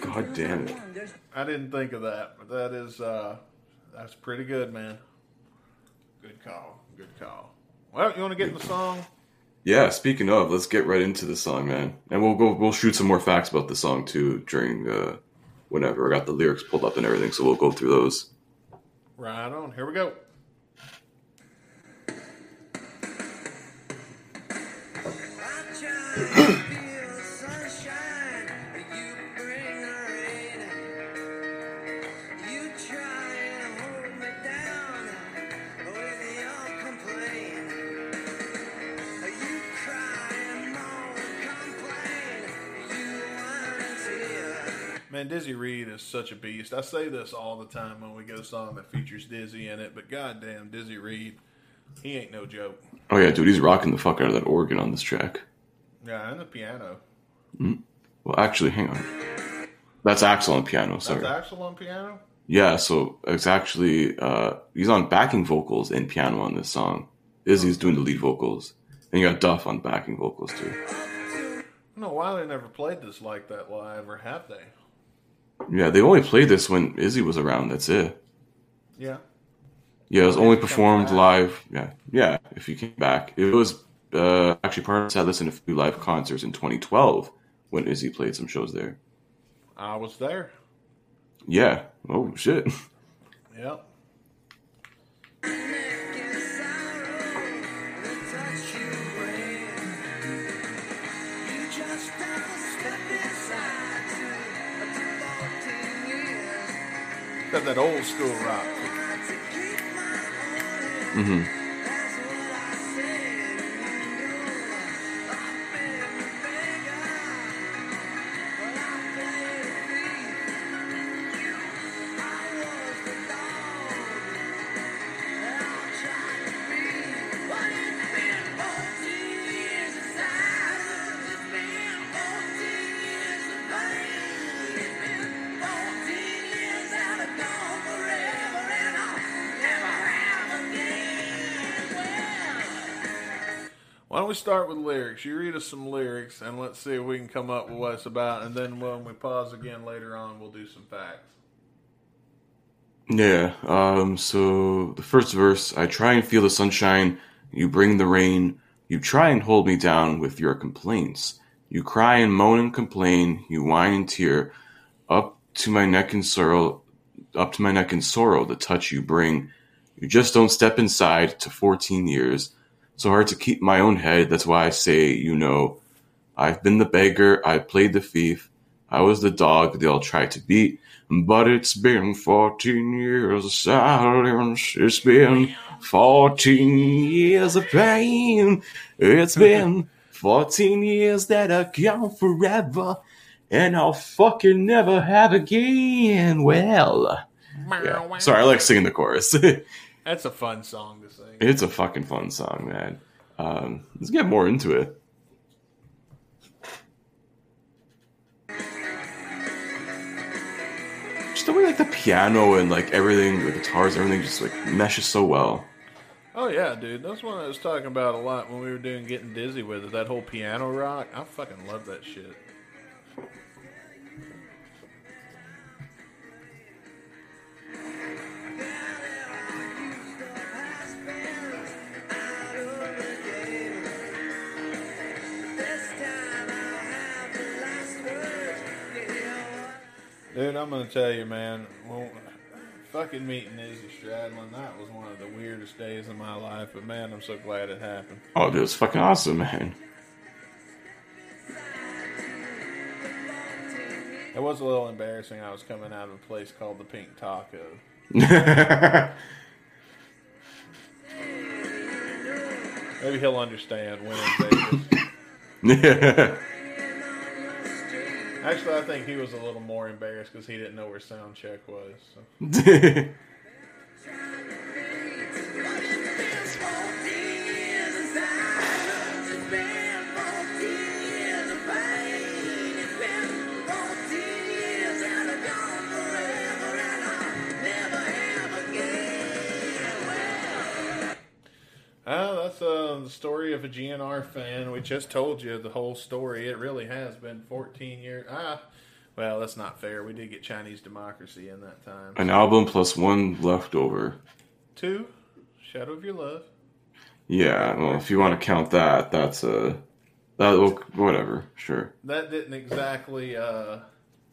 God damn it. I didn't think of that, but that is uh that's pretty good, man. Good call. Good call. Well, you want to get in the song? Yeah, speaking of, let's get right into the song, man. And we'll go we'll shoot some more facts about the song too during uh whenever I got the lyrics pulled up and everything, so we'll go through those. Right on. Here we go. Man, Dizzy Reed is such a beast. I say this all the time when we get a song that features Dizzy in it, but goddamn, Dizzy Reed, he ain't no joke. Oh yeah, dude, he's rocking the fuck out of that organ on this track. Yeah, and the piano. Well, actually, hang on. That's Axl on piano. That's Sorry. Axl on piano. Yeah, so it's actually uh, he's on backing vocals and piano on this song. Izzy's doing the lead vocals, and you got Duff on backing vocals too. I don't know why they never played this like that live, or have they? Yeah, they only played this when Izzy was around. That's it. Yeah. Yeah, it was only If he comes performed live. Yeah, yeah. If you came back, it was uh, actually part of list in a few live concerts in 2012 when Izzy played some shows there. I was there. Yeah. Oh shit. Yep. Got that old school rock. hmm We start with lyrics? You read us some lyrics, and let's see if we can come up with what it's about. And then when we pause again later on, we'll do some facts. Yeah. Um. So the first verse, I try and feel the sunshine. You bring the rain. You try and hold me down with your complaints. You cry and moan and complain. You whine and tear. Up to my neck in sorrow. Up to my neck in sorrow. The touch you bring. You just don't step inside to 14 years. So hard to keep my own head. That's why I say, you know, I've been the beggar. I played the thief. I was the dog they all tried to beat. But it's been 14 years of silence. It's been 14 years of pain. It's been 14 years that are gone forever, and I'll fucking never have again. Well, yeah. sorry, I like singing the chorus. [laughs] That's a fun song to sing. It's a fucking fun song, man. Um, let's get more into it. Just the way like the piano and like everything, the guitars, everything just like meshes so well. Oh yeah, dude. That's one I was talking about a lot when we were doing getting dizzy with it. That whole piano rock. I fucking love that shit. Dude, I'm gonna tell you, man. Well, fucking meeting Izzy Stradlin, that was one of the weirdest days of my life. But man, I'm so glad it happened. Oh, dude, it's fucking awesome, man. It was a little embarrassing. I was coming out of a place called the Pink Taco. [laughs] Maybe he'll understand when in Vegas. [laughs] Actually, I think he was a little more embarrassed because he didn't know where sound check was. So. [laughs] that's uh, the story of a GNR fan. We just told you the whole story. It really has been 14 years. Ah, well, that's not fair. We did get Chinese democracy in that time. An album plus one leftover. Two, Shadow of Your Love. Yeah, well, if you want to count that, that's a uh, that look whatever, sure. That didn't exactly uh,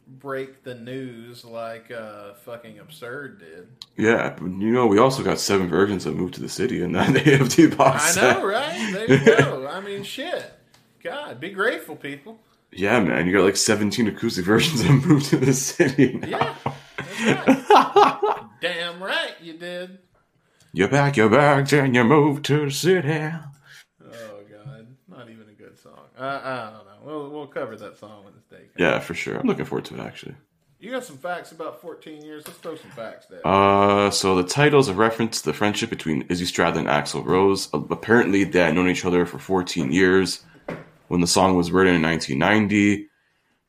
break the news like uh, fucking absurd did. Yeah, you know, we also got seven versions that moved to the city in that AFD box. I know, [laughs] right? There you go. I mean, shit. God, be grateful, people. Yeah, man, you got like seventeen acoustic versions that [laughs] moved to the city. Now. Yeah, right. [laughs] damn right you did. You pack your bags and you move to the city. Oh God, not even a good song. Don't know. We'll we'll cover that song when it's day. Yeah, for sure. I'm looking forward to it actually. You got some facts about 14 years. Let's throw some facts there. Uh, so the title is a reference to the friendship between Izzy Stradlin and Axl Rose. Uh, apparently, they had known each other for 14 years. When the song was written in 1990,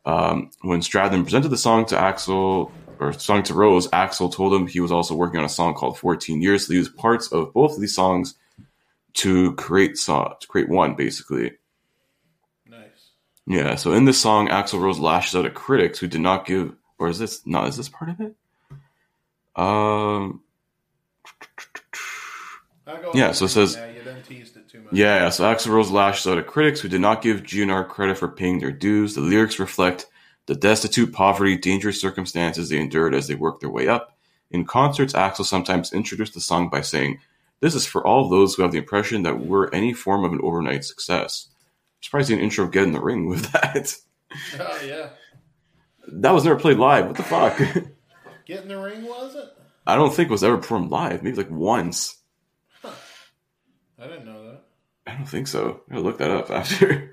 um, when Stradlin presented the song to Axl or song to Rose, Axl told him he was also working on a song called 14 Years. So he used parts of both of these songs to create song, to create one, basically. Yeah. So in this song, Axl Rose lashes out at critics who did not give or is this no? Is this part of it? Um. Yeah, so it says. Yeah, yeah, so Axl Rose lashes out at critics who did not give GNR credit for paying their dues. The lyrics reflect the destitute, poverty, dangerous circumstances they endured as they worked their way up. In concerts, Axl sometimes introduced the song by saying, This is for all those who have the impression that we're any form of an overnight success. Surprised didn't intro Get in the Ring with [laughs] that. Oh, yeah. That was never played live. What the fuck? [laughs] Get in the ring, was it? I don't think it was ever performed live. Maybe like once. Huh. I didn't know that. I don't think so. I gotta look that up after. [laughs]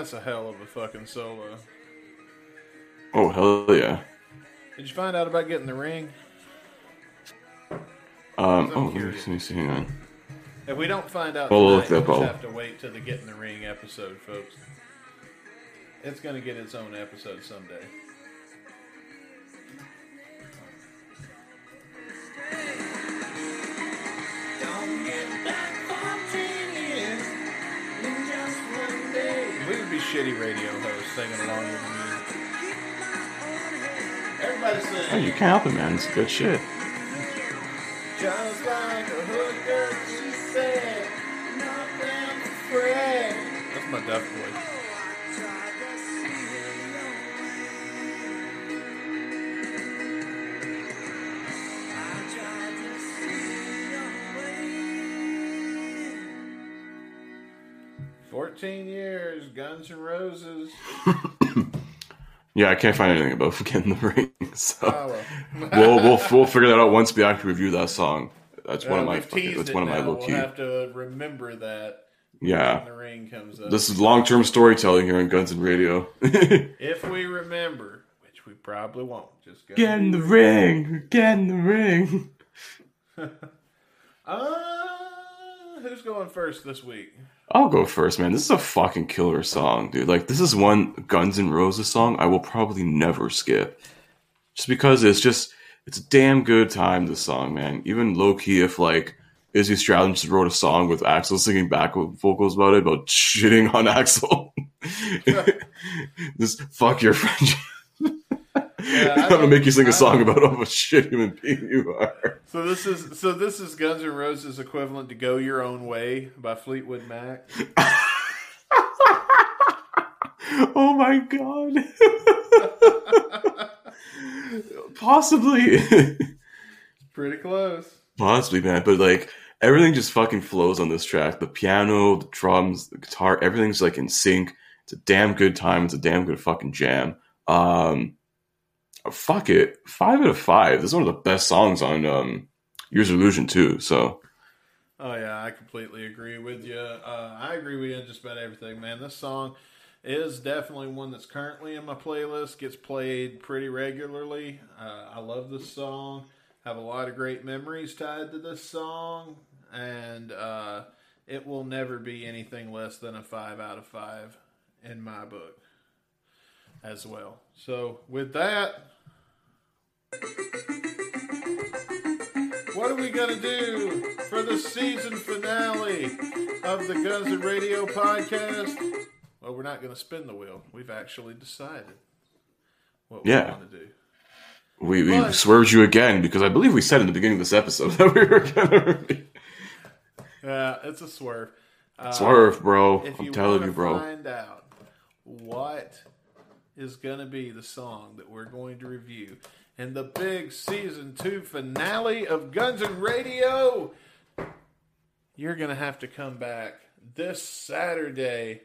that's a hell of a fucking solo. Oh hell yeah! Did you find out about getting the ring? Um. Oh, let me see, let me see. Hang on. If we don't find out, Well, tonight, look that we'll just have to wait till the Get in the Ring episode, folks. It's gonna get its own episode someday. Shitty radio hosts singing along with the music. Everybody Everybody Hey, you can't help it, man. It's good shit. Just like a hooker, she said, nothing for free. That's my duck voice. Fourteen years, Guns N' Roses. [coughs] Yeah, I can't find anything about [laughs] getting the ring. So Oh, well. [laughs] we'll we'll we'll figure that out once we actually review that song. That's one Uh, of my that's one of my low key. We'll have to remember that Yeah, the ring comes up. this is long term storytelling here on Guns and Radio. [laughs] if we remember, which we probably won't. Just go. Get in the ring. Get in the ring. Uh, who's going first this week? I'll go first, man. This is a fucking killer song, dude. Like, this is one Guns N' Roses song I will probably never skip. Just because it's just, it's a damn good time, this song, man. Even low key, if, like, Izzy Stradlin just wrote a song with Axl singing back vocals about it, about shitting on [laughs] Axl. [laughs] just fuck your friendship. I I'm gonna make you sing a song about how much shit human being you are. So this is so this is Guns N' Roses equivalent to "Go Your Own Way" by Fleetwood Mac. [laughs] Oh my god. [laughs] Possibly. Pretty close. Possibly, man. But like everything just fucking flows on this track. The piano, the drums, the guitar, everything's like in sync. It's a damn good time. It's a damn good fucking jam. Um fuck it. Five out of five. This is one of the best songs on um Use Your Illusion too. So Oh yeah, I completely agree with you. Uh, I agree with you on just about everything, man. This song is definitely one that's currently in my playlist. Gets played pretty regularly. Uh, I love this song. Have a lot of great memories tied to this song, and uh, it will never be anything less than a five out of five in my book, as well. So with that. What are we gonna do for the season finale of the Guns and Radio podcast? Well, we're not gonna spin the wheel. We've actually decided what we Yeah. want to do. we, we But- swerved you again because I believe we said in the beginning of this episode [laughs] that we were gonna Yeah, it's a swerve. Uh, swerve, bro. I'm you telling you, bro. Find out what is gonna be the song that we're going to review in the big season two finale of Guns and Radio. You're gonna have to come back this Saturday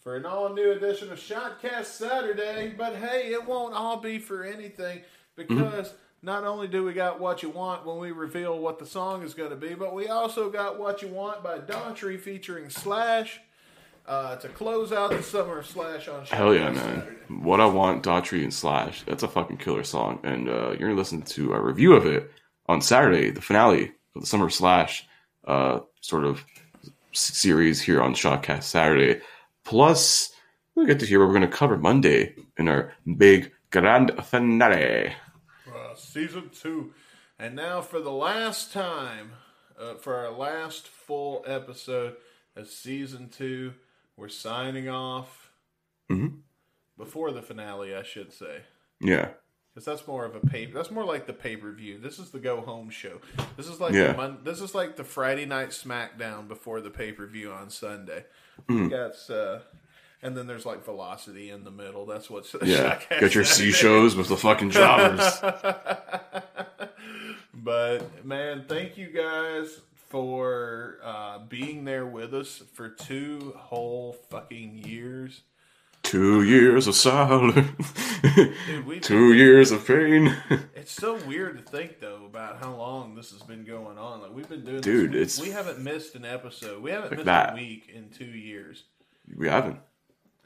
for an all new edition of Shotcast Saturday. But hey, it won't all be for anything because not only do we got what you want when we reveal what the song is going to be, but we also got what you want by Daughtry featuring Slash uh, to close out the summer Slash on Hell yeah, man. Saturday. What I Want, Daughtry and Slash. That's a fucking killer song. And uh, you're going to listen to a review of it on Saturday, the finale of the Summer Slash uh, sort of series here on Shotcast Saturday. Plus, we'll get to hear what we're going to cover Monday in our big grand finale. uh, season two. And now, for the last time, uh, for our last full episode of season two, we're signing off Mhm. before the finale, I should say. Yeah. Because that's more of a pay. That's more like the pay per view. This is the go home show. This is like Yeah. the Mon- this is like the Friday night SmackDown before the pay per view on Sunday. We got uh, and then there's like Velocity in the middle. That's what's [laughs] Yeah. Get your C shows with the fucking jobbers. [laughs] but man, thank you guys for uh, being there with us for two whole fucking years. Two years of silence. Dude, Two years of pain. It's so weird to think though about how long this has been going on. Like we've been doing Dude, this. it's we haven't missed an episode. We haven't missed that. a week in two years, we haven't.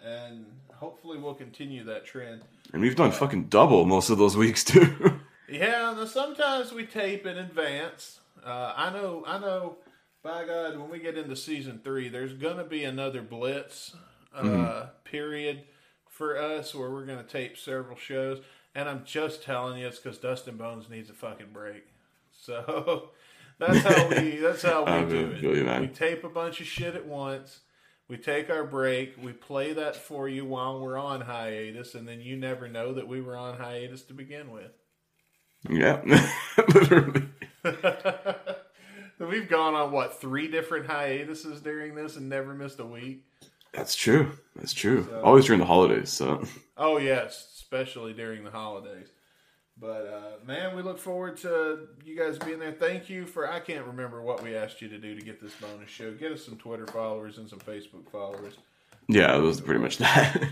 and hopefully we'll continue that trend. And we've done fucking double most of those weeks too. Yeah, sometimes we tape in advance. Uh, I know, I know. By God, when we get into season three, there's gonna be another blitz uh, Mm-hmm. period for us where we're gonna tape several shows. And I'm just telling you, it's because Dustin Bones needs a fucking break. [laughs] So that's how we that's how we do you, it. We tape a bunch of shit at once. We take our break. We play that for you while we're on hiatus, and then you never know that we were on hiatus to begin with. Yeah, [laughs] literally. [laughs] We've gone on what three different hiatuses during this and never missed a week. That's true. That's true. So, Always during the holidays. So. Oh yes, especially during the holidays. But uh, man, we look forward to you guys being there. Thank you for I can't remember what we asked you to do to get this bonus show. Get us some Twitter followers and some Facebook followers. Yeah, it was pretty much that.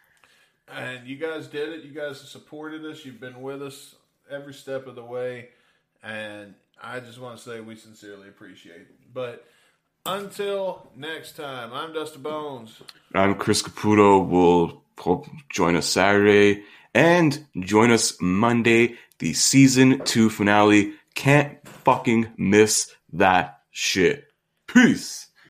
[laughs] and you guys did it. You guys supported us. You've been with us every step of the way, and I just want to say we sincerely appreciate it. But until next time, I'm Dustin Bones. I'm Chris Caputo. We'll hope join us Saturday and join us Monday, the season two finale. Can't fucking miss that shit. Peace.